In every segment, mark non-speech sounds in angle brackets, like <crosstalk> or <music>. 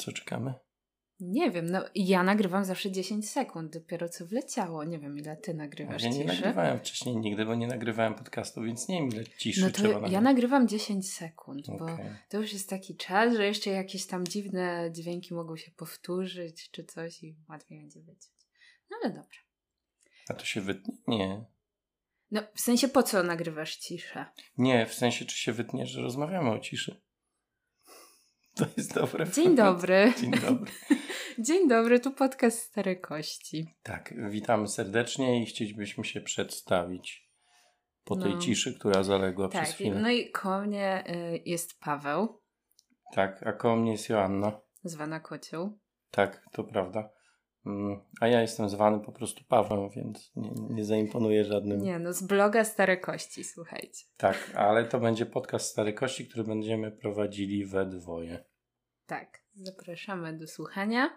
co czekamy? Nie wiem, no ja nagrywam zawsze 10 sekund, dopiero co wleciało. Nie wiem, ile ty nagrywasz Ja nie ciszy. nagrywałem wcześniej nigdy, bo nie nagrywałem podcastu, więc nie wiem ile ciszy No trzeba to nagrać. ja nagrywam 10 sekund, bo to już jest taki czas, że jeszcze jakieś tam dziwne dźwięki mogą się powtórzyć czy coś i łatwiej będzie wyciąć. No ale dobrze. A to się wytnie? Nie. No w sensie po co nagrywasz ciszę? Nie, w sensie czy się wytnie, że rozmawiamy o ciszy. To jest dobre. Dzień dobry. Dzień dobry. <laughs> Dzień dobry, tu podcast Stare Kości. Tak, witamy serdecznie i chcielibyśmy się przedstawić po tej No. ciszy, która zaległa przez Tak, chwilę. no i koło mnie y, jest Paweł, Tak, a koło mnie jest Joanna. zwana Kocią. Tak, to prawda. Mm, A ja jestem zwany po prostu Pawłem, więc nie, nie zaimponuję żadnym. Nie no, z bloga Stare Kości, słuchajcie. Tak, ale to będzie podcast Stary Kości, który będziemy prowadzili we dwoje. Tak, zapraszamy do słuchania.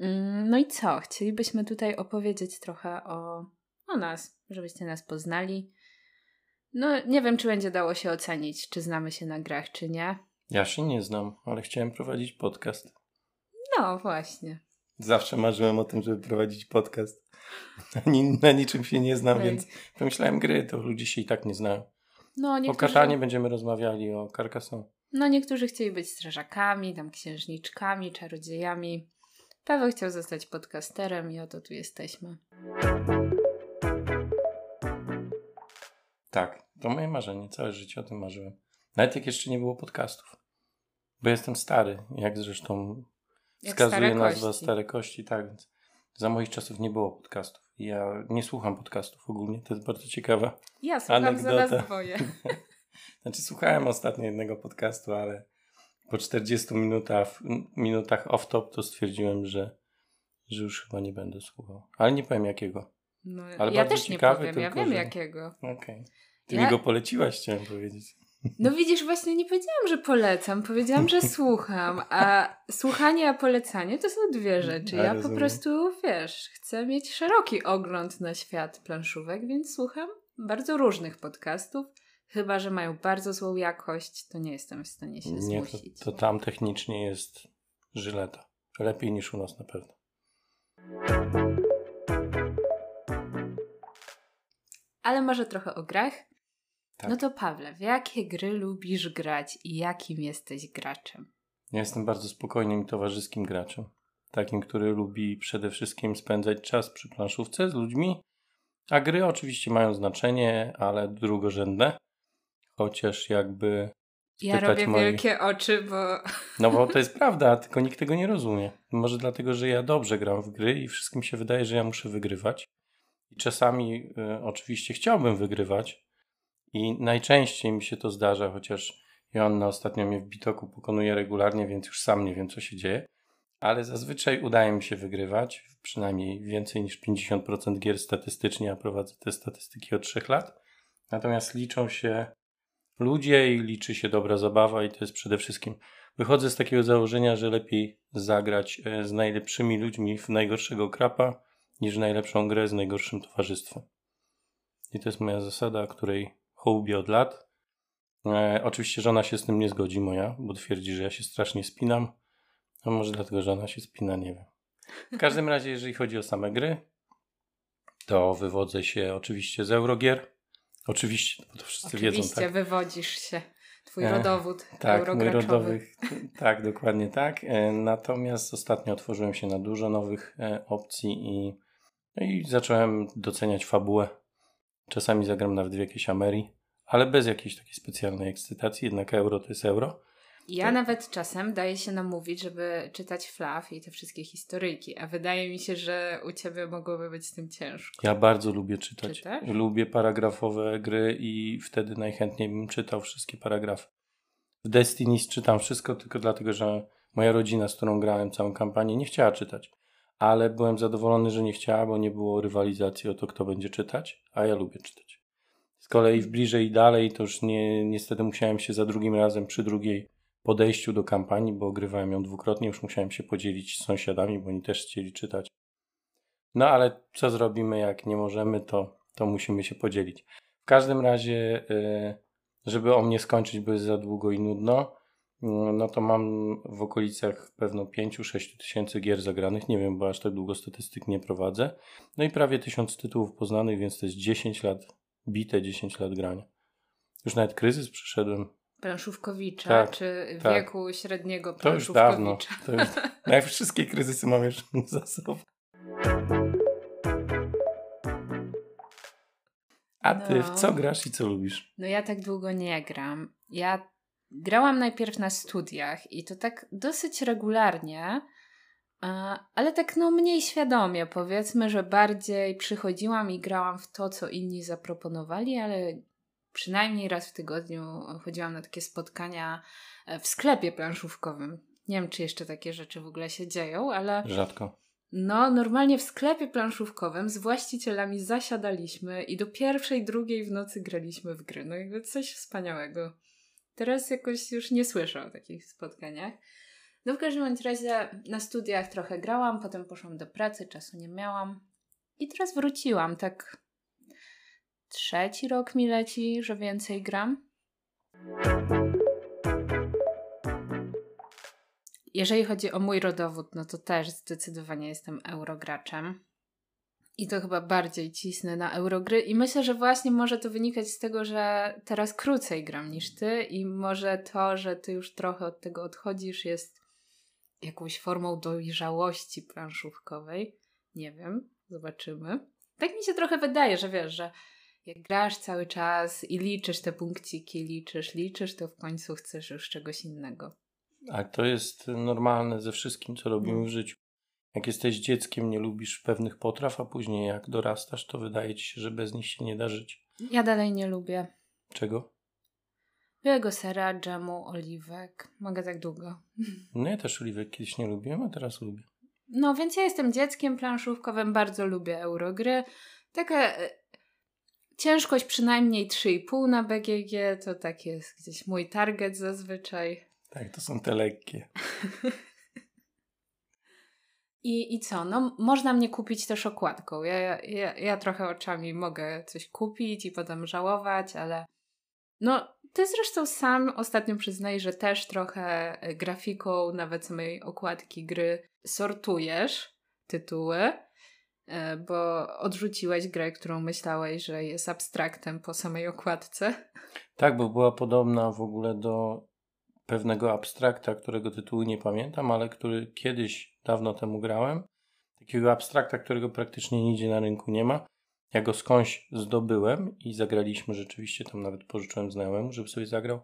Mm, No i co? Chcielibyśmy tutaj opowiedzieć trochę o, o nas, żebyście nas poznali. No, nie wiem, czy będzie dało się ocenić, czy znamy się na grach, czy nie. Ja się nie znam, ale chciałem prowadzić podcast. No, właśnie. Zawsze marzyłem o tym, żeby prowadzić podcast. Ani, na niczym się nie znam, Tak. więc pomyślałem gry, to ludzie się i tak nie znają. No, O niektórzy, Katanie będziemy rozmawiali, o Carcassonne. No, niektórzy chcieli być strażakami, tam księżniczkami, czarodziejami. Paweł chciał zostać podcasterem i oto tu jesteśmy. Tak, to moje marzenie, całe życie o tym marzyłem. Nawet jak jeszcze nie było podcastów. Bo jestem stary, jak zresztą Jak wskazuje stare nazwa kości. Stare Kości, tak, więc za moich czasów nie było podcastów. Ja nie słucham podcastów ogólnie, to jest bardzo ciekawe. Ja słucham za Anegdota. nas dwoje. <laughs> Znaczy słuchałem ostatnio jednego podcastu, ale po 40 minutach, minutach off-top to stwierdziłem, że, że już chyba nie będę słuchał. Ale nie powiem jakiego. No, Ale ja też nie ciekawy, powiem, ja tylko wiem że- jakiego. Okej. Ty Ja- mi go poleciłaś, chciałem powiedzieć. No widzisz, właśnie nie powiedziałam, że polecam, powiedziałam, że <laughs> słucham, a słuchanie a polecanie to są dwie rzeczy. Ja Ja po prostu, wiesz, chcę mieć szeroki ogląd na świat planszówek, więc słucham bardzo różnych podcastów. Chyba, że mają bardzo złą jakość, to nie jestem w stanie się Nie, to, zmusić. to tam technicznie jest żyleta. Lepiej niż u nas na pewno. Ale może trochę o grach? Tak. No to Pawle, w jakie gry lubisz grać i jakim jesteś graczem? Ja jestem bardzo spokojnym i towarzyskim graczem. Takim, który lubi przede wszystkim spędzać czas przy planszówce z ludźmi. A gry oczywiście mają znaczenie, ale drugorzędne. Chociaż jakby Ja robię wielkie oczy, bo No bo to <laughs> jest prawda, tylko nikt tego nie rozumie. Może dlatego, że ja dobrze gram w gry i wszystkim się wydaje, że ja muszę wygrywać. I czasami y, oczywiście chciałbym wygrywać i najczęściej mi się to zdarza, chociaż Joanna ostatnio mnie w bitoku pokonuje regularnie, więc już sam nie wiem, co się dzieje. Ale zazwyczaj udaje mi się wygrywać, przynajmniej więcej niż 50% gier statystycznie, a prowadzę te statystyki od 3 lat. Natomiast liczą się ludzie i liczy się dobra zabawa i to jest przede wszystkim Wychodzę z takiego założenia, że lepiej zagrać e, z najlepszymi ludźmi w najgorszego krapa, niż najlepszą grę z najgorszym towarzystwem. I to jest moja zasada, której hołubię od lat. E, oczywiście żona się z tym nie zgodzi, moja, bo twierdzi, że ja się strasznie spinam. A może dlatego, że ona się spina, nie wiem. W każdym razie, jeżeli chodzi o same gry, to wywodzę się oczywiście z Eurogier. Oczywiście, bo to wszyscy wiedzą, oczywiście tak? wywodzisz się. Twój E, rodowód Tak, mój. Tak, dokładnie tak. E, Natomiast ostatnio otworzyłem się na dużo nowych e, opcji i, no i zacząłem doceniać fabułę. Czasami zagram nawet w jakieś Ameri, ale bez jakiejś takiej specjalnej ekscytacji, jednak euro to jest euro. Ja Tak. nawet czasem daję się namówić, żeby czytać flaw i te wszystkie historyjki, a wydaje mi się, że u ciebie mogłoby być z tym ciężko. Ja bardzo lubię czytać. Czytasz? Lubię paragrafowe gry i wtedy najchętniej bym czytał wszystkie paragrafy. W Destiny czytam wszystko tylko dlatego, że moja rodzina, z którą grałem całą kampanię, nie chciała czytać. Ale byłem zadowolony, że nie chciała, bo nie było rywalizacji o to, kto będzie czytać, a ja lubię czytać. Z kolei w bliżej i dalej to już nie, niestety musiałem się za drugim razem przy drugiej podejściu do kampanii, bo ogrywałem ją dwukrotnie, już musiałem się podzielić z sąsiadami, bo oni też chcieli czytać. No ale co zrobimy, jak nie możemy, to, to musimy się podzielić. W każdym razie, y, żeby o mnie skończyć, bo jest za długo i nudno, no to mam w okolicach pewno 5-6 tysięcy gier zagranych. Nie wiem, bo aż tak długo statystyk nie prowadzę. No i prawie tysiąc tytułów poznanych, więc to jest 10 lat, bite 10 lat grania. Już nawet kryzys przeszedłem. Planszówkowicza, Tak, czy tak. wieku średniego To już dawno. planszówkowicza. To już, <laughs> no jak wszystkie kryzysy mam już <laughs> za sobą. A ty w No. co grasz i co lubisz? No ja tak długo nie gram. Ja grałam najpierw na studiach i to tak dosyć regularnie, ale tak no mniej świadomie. Powiedzmy, że bardziej przychodziłam i grałam w to, co inni zaproponowali, ale przynajmniej raz w tygodniu chodziłam na takie spotkania e, w sklepie planszówkowym. Nie wiem, czy jeszcze takie rzeczy w ogóle się dzieją, ale Rzadko. no, normalnie w sklepie planszówkowym z właścicielami zasiadaliśmy i do pierwszej, drugiej w nocy graliśmy w gry. No jakby coś wspaniałego. Teraz jakoś już nie słyszę o takich spotkaniach. No w każdym bądź razie na studiach trochę grałam, potem poszłam do pracy, czasu nie miałam. I teraz wróciłam, tak trzeci rok mi leci, że więcej gram. Jeżeli chodzi o mój rodowód, no to też zdecydowanie jestem eurograczem. I to chyba bardziej cisnę na eurogry. I myślę, że właśnie może to wynikać z tego, że teraz krócej gram niż ty, i może to, że ty już trochę od tego odchodzisz, jest jakąś formą dojrzałości planszówkowej. Nie wiem, zobaczymy. Tak mi się trochę wydaje, że wiesz, że jak grasz cały czas i liczysz te punkciki, liczysz, liczysz, to w końcu chcesz już czegoś innego. A to jest normalne ze wszystkim, co robimy No. w życiu. Jak jesteś dzieckiem, nie lubisz pewnych potraw, a później jak dorastasz, to wydaje ci się, że bez nich się nie da żyć. Ja dalej nie lubię Czego? białego sera, dżemu, oliwek. Mogę tak długo. <laughs> No ja też oliwek kiedyś nie lubiłem, a teraz lubię. No, więc ja jestem dzieckiem planszówkowym, bardzo lubię eurogry. Taka e, ciężkość przynajmniej 3,5 na BGG, to tak jest gdzieś mój target zazwyczaj. Tak, to są te lekkie. <laughs> I, I co? No, można mnie kupić też okładką. Ja, ja, ja trochę oczami mogę coś kupić i potem żałować, ale no, ty zresztą sam ostatnio przyznaj, że też trochę e, grafiką nawet samej okładki gry sortujesz tytuły, bo odrzuciłeś grę, którą myślałeś, że jest abstraktem po samej okładce. Tak, bo była podobna w ogóle do pewnego abstrakta, którego tytułu nie pamiętam, ale który kiedyś dawno temu grałem. Takiego abstrakta, którego praktycznie nigdzie na rynku nie ma. Ja go skądś zdobyłem i zagraliśmy rzeczywiście, tam nawet pożyczyłem znajomemu, żeby sobie zagrał.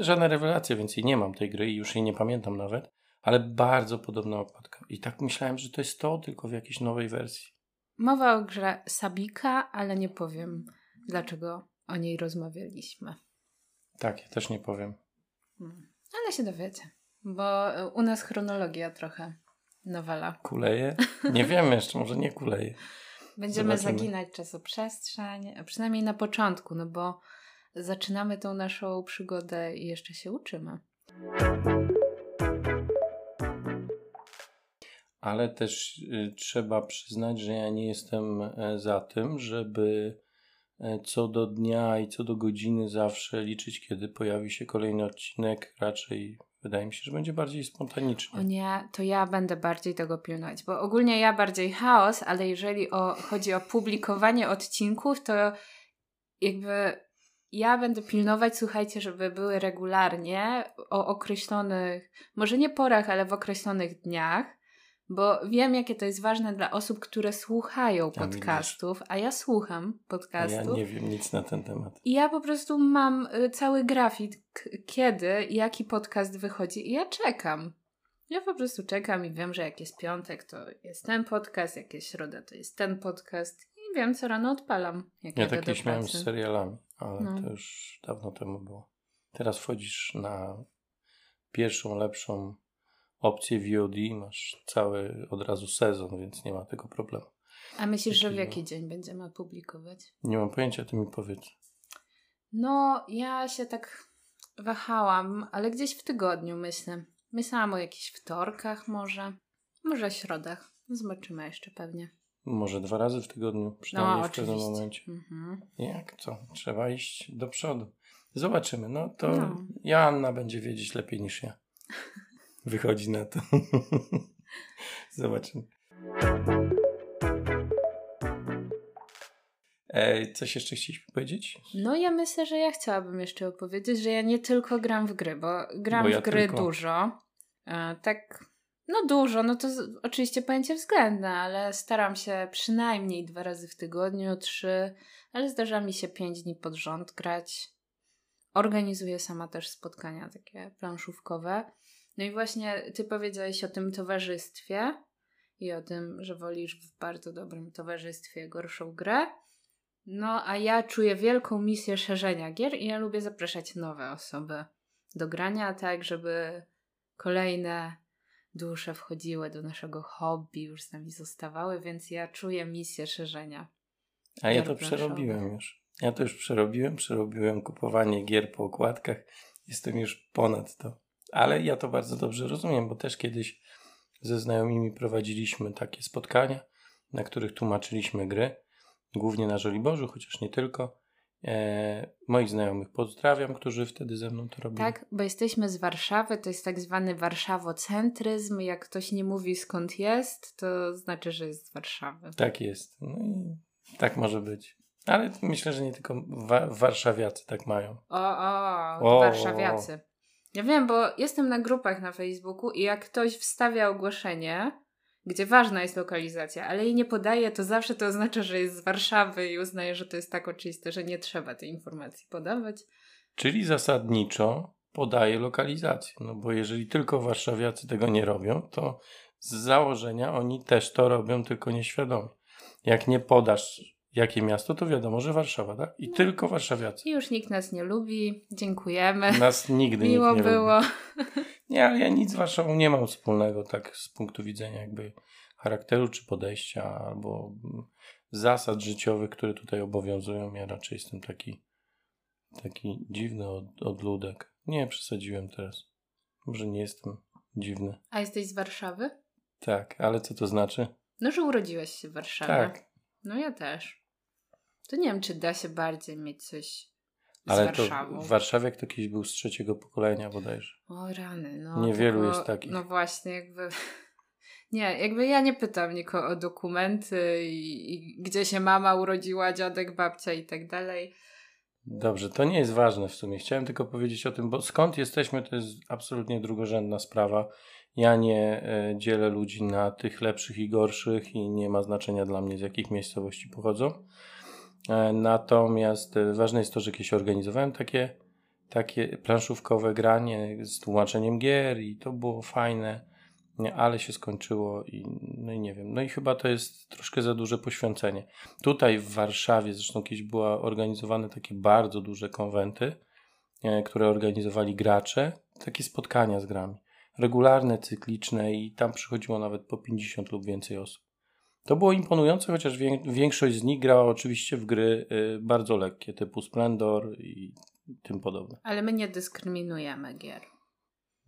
Żadna rewelacja, więcej nie mam tej gry i już jej nie pamiętam nawet, ale bardzo podobna okładka. I tak myślałem, że to jest to, tylko w jakiejś nowej wersji. Mowa o grze Sabika, ale nie powiem, dlaczego o niej rozmawialiśmy. Tak, ja też nie powiem. Hmm. Ale się dowiecie, bo u nas chronologia trochę nowela. Kuleje? <laughs> Nie wiemy jeszcze, może nie kuleje. Będziemy Zobaczymy. zaginać czasoprzestrzeń, a przynajmniej na początku, no bo zaczynamy tą naszą przygodę i jeszcze się uczymy. Ale też y, trzeba przyznać, że ja nie jestem e, za tym, żeby e, co do dnia i co do godziny zawsze liczyć, kiedy pojawi się kolejny odcinek. Raczej wydaje mi się, że będzie bardziej O spontanicznie. nie, to ja będę bardziej tego pilnować, bo ogólnie ja bardziej chaos, ale jeżeli o, chodzi o publikowanie odcinków, to jakby ja będę pilnować, słuchajcie, żeby były regularnie o określonych, może nie porach, ale w określonych dniach, bo wiem, jakie to jest ważne dla osób, które słuchają A podcastów, a ja słucham podcastów. ja nie wiem nic na ten temat. I ja po prostu mam y, cały grafik, kiedy jaki podcast wychodzi, i ja czekam. Ja po prostu czekam i wiem, że jak jest piątek, to jest ten podcast, jak jest środa, to jest ten podcast. I wiem, co rano odpalam. Jak Ja tak kiedyś miałem z serialami, ale No. to już dawno temu było. Teraz wchodzisz na pierwszą, lepszą opcję VOD, masz cały od razu sezon, więc nie ma tego problemu. A myślisz, że w jaki dzień będziemy publikować? Nie mam pojęcia, ty mi powiedz. No, ja się tak wahałam, ale gdzieś w tygodniu myślę. Myślałam o jakichś wtorkach może, może środach. Zobaczymy jeszcze pewnie. Może dwa razy w tygodniu, przynajmniej No, w pewnym momencie. Mhm. Jak co? Trzeba iść do przodu. Zobaczymy. No to no. Joanna będzie wiedzieć lepiej niż ja. <laughs> Wychodzi na to. <laughs> Zobaczymy. E, coś jeszcze chcieliśmy powiedzieć? No ja myślę, że ja chciałabym jeszcze opowiedzieć, że ja nie tylko gram w gry, bo gram bo ja w gry tylko... dużo. E, tak, no dużo, no to z, oczywiście pojęcie względne, ale staram się przynajmniej dwa razy w tygodniu, trzy, ale zdarza mi się pięć dni pod rząd grać. Organizuję sama też spotkania takie planszówkowe. No i właśnie ty powiedziałeś o tym towarzystwie i o tym, że wolisz w bardzo dobrym towarzystwie gorszą grę. No, a ja czuję wielką misję szerzenia gier i ja lubię zapraszać nowe osoby do grania, tak żeby kolejne dusze wchodziły do naszego hobby, już z nami zostawały, więc ja czuję misję szerzenia. A ja to przerobiłem już. Ja to już przerobiłem, przerobiłem kupowanie gier po okładkach. Jestem już ponad to. Ale ja to bardzo dobrze rozumiem, bo też kiedyś ze znajomymi prowadziliśmy takie spotkania, na których tłumaczyliśmy gry głównie na Żoliborzu, chociaż nie tylko. E, moich znajomych pozdrawiam, którzy wtedy ze mną to robili. Tak, bo jesteśmy z Warszawy, to jest tak zwany warszawocentryzm. Jak ktoś nie mówi skąd jest, to znaczy, że jest z Warszawy. Tak jest. No i tak może być. Ale myślę, że nie tylko wa warszawiacy tak mają. O, o, o warszawiacy. Ja wiem, bo jestem na grupach na Facebooku i jak ktoś wstawia ogłoszenie, gdzie ważna jest lokalizacja, ale jej nie podaje, to zawsze to oznacza, że jest z Warszawy i uznaje, że to jest tak oczywiste, że nie trzeba tej informacji podawać. Czyli zasadniczo podaje lokalizację, no bo jeżeli tylko warszawiacy tego nie robią, to z założenia oni też to robią, tylko nieświadomie. Jak nie podasz jakie miasto, to wiadomo, że Warszawa, tak? I no. tylko warszawiacy. I już nikt nas nie lubi. Dziękujemy. Nas nigdy Miło nikt nie było. Lubi. <laughs> Nie, ale ja nic z Warszawą nie mam wspólnego, tak z punktu widzenia jakby charakteru czy podejścia, albo zasad życiowych, które tutaj obowiązują. Ja raczej jestem taki taki dziwny od, odludek. Nie, przesadziłem teraz. Może nie jestem dziwny. A jesteś z Warszawy? Tak, ale co to znaczy? No, że urodziłeś się w Warszawie. Tak. No ja też. To nie wiem, czy da się bardziej mieć coś ale to w Warszawie kto kiedyś był z trzeciego pokolenia bodajże. O rany, no. Niewielu tylko, jest takich. No właśnie, jakby... <laughs> Nie, jakby ja nie pytam nikogo o dokumenty i, i gdzie się mama urodziła, dziadek, babcia i tak dalej. Dobrze, to nie jest ważne w sumie. Chciałem tylko powiedzieć o tym, bo skąd jesteśmy, to jest absolutnie drugorzędna sprawa. Ja nie e, dzielę ludzi na tych lepszych i gorszych i nie ma znaczenia dla mnie, z jakich miejscowości pochodzą. E, natomiast e, ważne jest to, że kiedyś organizowałem takie, takie planszówkowe granie z tłumaczeniem gier i to było fajne, ale się skończyło i no i nie wiem. No i chyba to jest troszkę za duże poświęcenie. Tutaj w Warszawie zresztą kiedyś były organizowane takie bardzo duże konwenty, e, które organizowali gracze, takie spotkania z grami. Regularne, cykliczne i tam przychodziło nawet po 50 lub więcej osób. To było imponujące, chociaż większość z nich grała oczywiście w gry y, bardzo lekkie, typu Splendor i tym podobne. Ale my nie dyskryminujemy gier.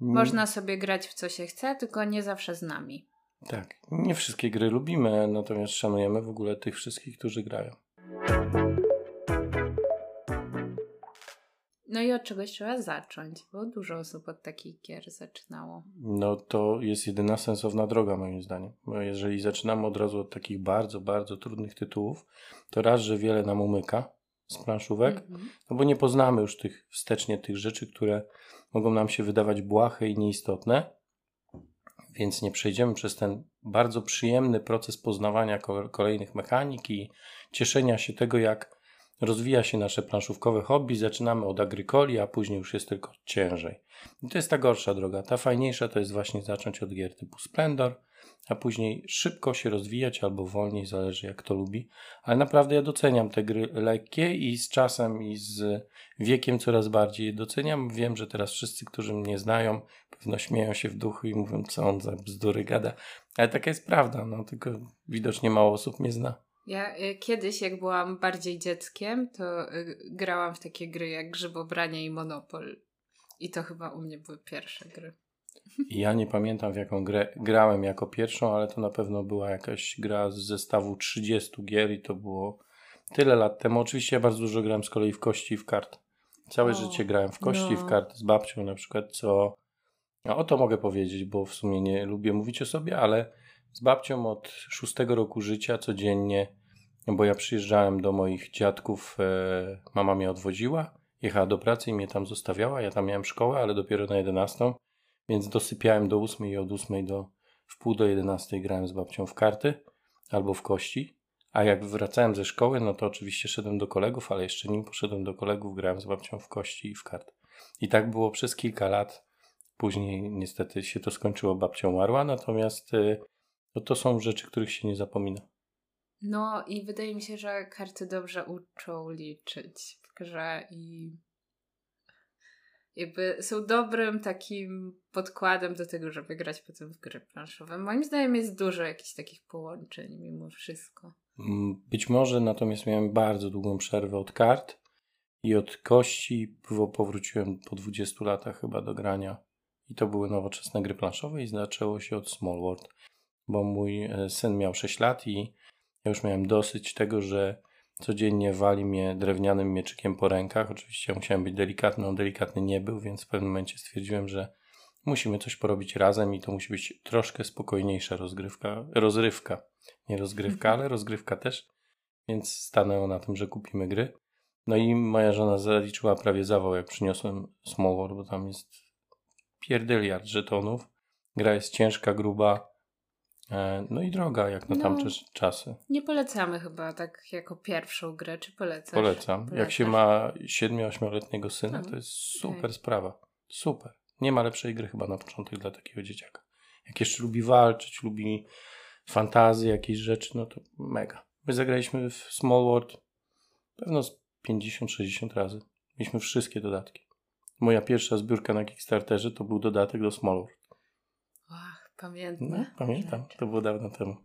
Można sobie grać w co się chce, tylko nie zawsze z nami. Tak, nie wszystkie gry lubimy, natomiast szanujemy w ogóle tych wszystkich, którzy grają. No i od czegoś trzeba zacząć, bo dużo osób od takich gier zaczynało. No to jest jedyna sensowna droga moim zdaniem. Bo jeżeli zaczynamy od razu od takich bardzo, bardzo trudnych tytułów, to raz, że wiele nam umyka z planszówek, mm -hmm. no bo nie poznamy już tych wstecznie tych rzeczy, które mogą nam się wydawać błahe i nieistotne, więc nie przejdziemy przez ten bardzo przyjemny proces poznawania kolejnych mechanik i cieszenia się tego, jak Rozwija się nasze planszówkowe hobby, zaczynamy od agrykoli, a później już jest tylko ciężej. I to jest ta gorsza droga. Ta fajniejsza to jest właśnie zacząć od gier typu Splendor, a później szybko się rozwijać albo wolniej, zależy jak to lubi. Ale naprawdę ja doceniam te gry lekkie i z czasem i z wiekiem coraz bardziej je doceniam. Wiem, że teraz wszyscy, którzy mnie znają, pewno śmieją się w duchu i mówią, co on za bzdury gada. Ale taka jest prawda, no tylko widocznie mało osób mnie zna. Ja y, kiedyś, jak byłam bardziej dzieckiem, to y, grałam w takie gry jak Grzybobranie i Monopol. I to chyba u mnie były pierwsze gry. Ja nie pamiętam w jaką grę grałem jako pierwszą, ale to na pewno była jakaś gra z zestawu 30 gier i to było tyle lat temu. Oczywiście ja bardzo dużo grałem z kolei w kości i w kart. Całe O, życie grałem w kości, no. w karty z babcią na przykład, co... No, o to mogę powiedzieć, bo w sumie nie lubię mówić o sobie, ale z babcią od szóstego roku życia codziennie, bo ja przyjeżdżałem do moich dziadków, e, mama mnie odwoziła, jechała do pracy i mnie tam zostawiała, ja tam miałem szkołę, ale dopiero na 11, więc dosypiałem do 8 i od 8 do w pół do 11 grałem z babcią w karty albo w kości. A jak wracałem ze szkoły, no to oczywiście szedłem do kolegów, ale jeszcze nim poszedłem do kolegów, grałem z babcią w kości i w karty. I tak było przez kilka lat. Później niestety się to skończyło, babcia umarła, natomiast y, no to są rzeczy, których się nie zapomina. No i wydaje mi się, że karty dobrze uczą liczyć w grze i jakby są dobrym takim podkładem do tego, żeby grać potem w gry planszowe. Moim zdaniem jest dużo jakichś takich połączeń mimo wszystko. Mm, Być może natomiast miałem bardzo długą przerwę od kart i od kości, bo powróciłem po 20 latach chyba do grania. I to były nowoczesne gry planszowe i zaczęło się od Small World, bo mój e, syn miał 6 lat i ja już miałem dosyć tego, że codziennie wali mnie drewnianym mieczykiem po rękach. Oczywiście ja musiałem być delikatny, on delikatny nie był, więc w pewnym momencie stwierdziłem, że musimy coś porobić razem i to musi być troszkę spokojniejsza rozgrywka, rozrywka. Nie rozgrywka, ale rozgrywka też. Więc stanęło na tym, że kupimy gry. No i moja żona zaliczyła prawie zawał, jak przyniosłem Small World, bo tam jest pierdyliard żetonów. Gra jest ciężka, gruba, no i droga, jak na No. tamte czasy. Nie polecamy chyba tak jako pierwszą grę, czy polecasz? Polecam. Jak się Polecasz? ma 7-8-letniego syna, No, to jest super okej. sprawa. Super. Nie ma lepszej gry chyba na początek dla takiego dzieciaka. Jak jeszcze lubi walczyć, lubi fantazję, jakieś rzeczy, no to mega. My zagraliśmy w Small World pewno z 50-60 razy. Mieliśmy wszystkie dodatki. Moja pierwsza zbiórka na Kickstarterze to był dodatek do Small World. Pamiętam. No, pamiętam, to było dawno temu. <laughs>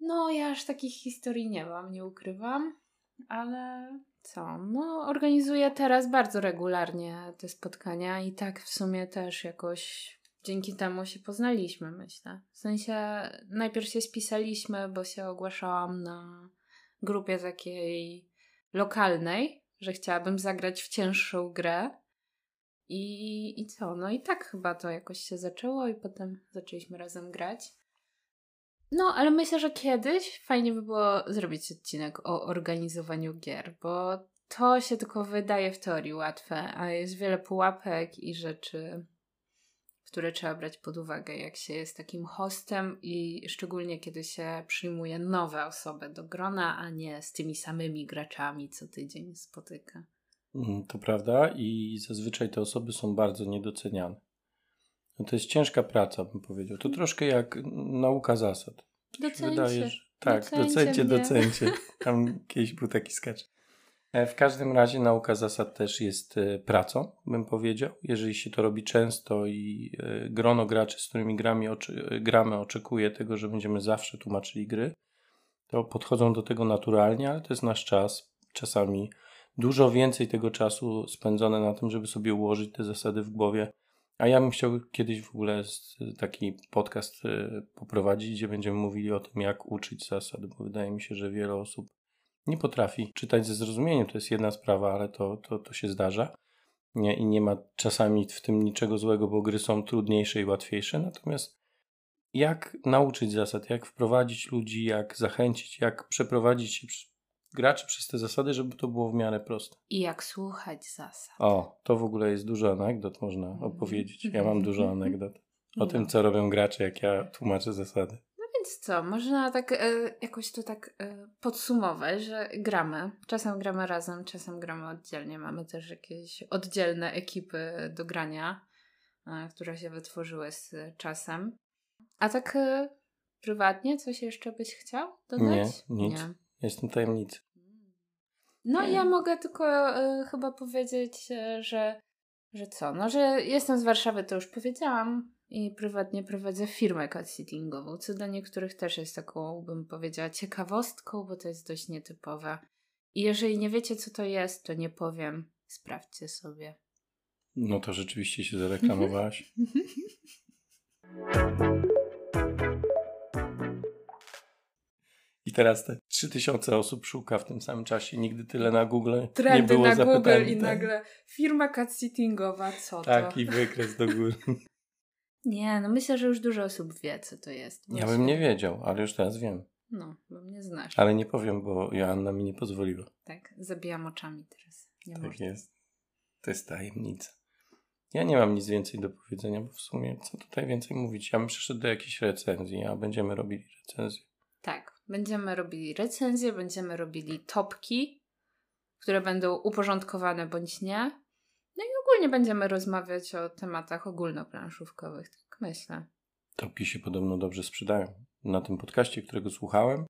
No, ja aż takich historii nie mam, nie ukrywam, ale co? No, organizuję teraz bardzo regularnie te spotkania i tak w sumie też jakoś dzięki temu się poznaliśmy, myślę. W sensie najpierw się spisaliśmy, bo się ogłaszałam na grupie takiej lokalnej, że chciałabym zagrać w cięższą grę. I, I co? No i tak chyba to jakoś się zaczęło i potem zaczęliśmy razem grać. No, ale myślę, że kiedyś fajnie by było zrobić odcinek o organizowaniu gier, bo to się tylko wydaje w teorii łatwe, a jest wiele pułapek i rzeczy, które trzeba brać pod uwagę, jak się jest takim hostem i szczególnie kiedy się przyjmuje nowe osoby do grona, a nie z tymi samymi graczami co tydzień spotyka. Mm, To prawda i zazwyczaj te osoby są bardzo niedoceniane. No to jest ciężka praca, bym powiedział. To troszkę jak nauka zasad. Docencie. wydaje, że... Tak, Docencie docencie, docencie. <laughs> Tam kiedyś był taki sketch. E, W każdym razie nauka zasad też jest e, pracą, bym powiedział. Jeżeli się to robi często i e, grono graczy, z którymi gramy, oczy, gramy oczekuje tego, że będziemy zawsze tłumaczyli gry, to podchodzą do tego naturalnie, ale to jest nasz czas. Czasami dużo więcej tego czasu spędzone na tym, żeby sobie ułożyć te zasady w głowie. A ja bym chciał kiedyś w ogóle taki podcast e, poprowadzić, gdzie będziemy mówili o tym, jak uczyć zasad, bo wydaje mi się, że wiele osób nie potrafi czytać ze zrozumieniem. To jest jedna sprawa, ale to, to, to się zdarza. Nie, I nie ma czasami w tym niczego złego, bo gry są trudniejsze i łatwiejsze. Natomiast jak nauczyć zasad, jak wprowadzić ludzi, jak zachęcić, jak przeprowadzić graczy przez te zasady, żeby to było w miarę proste. I jak słuchać zasad. O, to w ogóle jest dużo anegdot, można opowiedzieć. Ja mam dużo <laughs> anegdot o No. tym, co robią gracze, jak ja tłumaczę zasady. Więc co, można tak e, jakoś to tak e, podsumować, że gramy. Czasem gramy razem, czasem gramy oddzielnie. Mamy też jakieś oddzielne ekipy do grania, e, które się wytworzyły z czasem. A tak e, prywatnie coś jeszcze byś chciał dodać? Nie, nic. Jestem tajemnicy. No ja mogę tylko e, chyba powiedzieć, e, że, że co, no że jestem z Warszawy, to już powiedziałam i prywatnie prowadzę firmę cat-sittingową, co dla niektórych też jest taką, bym powiedziała, ciekawostką, bo to jest dość nietypowe. I jeżeli nie wiecie, co to jest, to nie powiem, sprawdźcie sobie. No to rzeczywiście się <laughs> zareklamowałaś. <laughs> I teraz te 3000 osób szuka w tym samym czasie. Nigdy tyle na Google Trendy nie było na zapytań. Google i tak. nagle firma cat-sittingowa, co to? Taki wykres do góry. <laughs> Nie, no myślę, że już dużo osób wie, co to jest. Ja bym nie wiedział, ale już teraz wiem. No, bo mnie znasz. Ale nie powiem, bo Joanna mi nie pozwoliła. Tak, zabijam oczami teraz. Nie Tak można. jest. To jest tajemnica. Ja nie mam nic więcej do powiedzenia, bo w sumie co tutaj więcej mówić? Ja bym przyszedł do jakiejś recenzji, a będziemy robili recenzję. Tak, będziemy robili recenzje, będziemy robili topki, które będą uporządkowane bądź nie. No i ogólnie będziemy rozmawiać o tematach ogólnoplanszówkowych, tak myślę. Topki się podobno dobrze sprzedają. Na tym podcaście, którego słuchałem,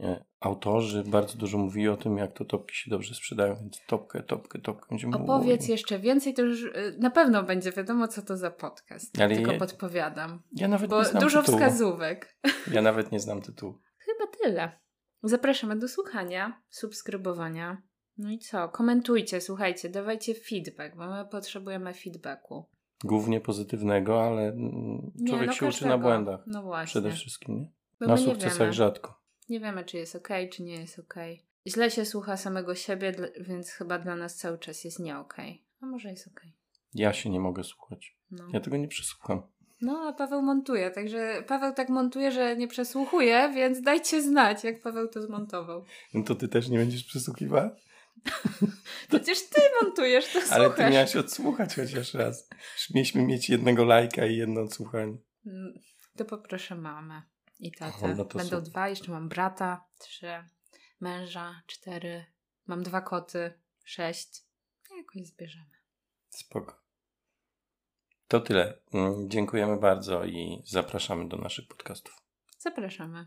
e, autorzy bardzo dużo mówili o tym, jak to topki się dobrze sprzedają, więc topkę, topkę, topkę będziemy Opowiedz mówili. jeszcze więcej, to już y, na pewno będzie wiadomo, co to za podcast. Ale Tylko ja- podpowiadam. Ja nawet Bo nie znam dużo tytułu. wskazówek. Ja nawet nie znam tytułu. Chyba tyle. Zapraszamy do słuchania, subskrybowania. No i co? Komentujcie, słuchajcie, dawajcie feedback, bo my potrzebujemy feedbacku. Głównie pozytywnego, ale człowiek no się uczy każdego. na błędach. No właśnie. Przede wszystkim, nie? Bo Na sukcesach wiemy. rzadko. Nie wiemy, czy jest ok, czy nie jest ok. Źle się słucha samego siebie, więc chyba dla nas cały czas jest nie ok. A może jest ok. Ja się nie mogę słuchać. No. Ja tego nie przesłucham. No, a Paweł montuje, także Paweł tak montuje, że nie przesłuchuje, więc dajcie znać, jak Paweł to zmontował. No to ty też nie będziesz przesłuchiwać? <laughs> Przecież ty montujesz, to Ale ty słuchasz. miałeś odsłuchać chociaż raz. Mieliśmy mieć jednego lajka i jedno odsłuchanie. Mm, To poproszę mamę i tatę. O, no Będą super. dwa, jeszcze mam brata, trzy, męża, cztery, mam dwa koty, sześć. Jakoś zbierzemy. Spoko. To tyle. Mm, Dziękujemy bardzo i zapraszamy do naszych podcastów. Zapraszamy.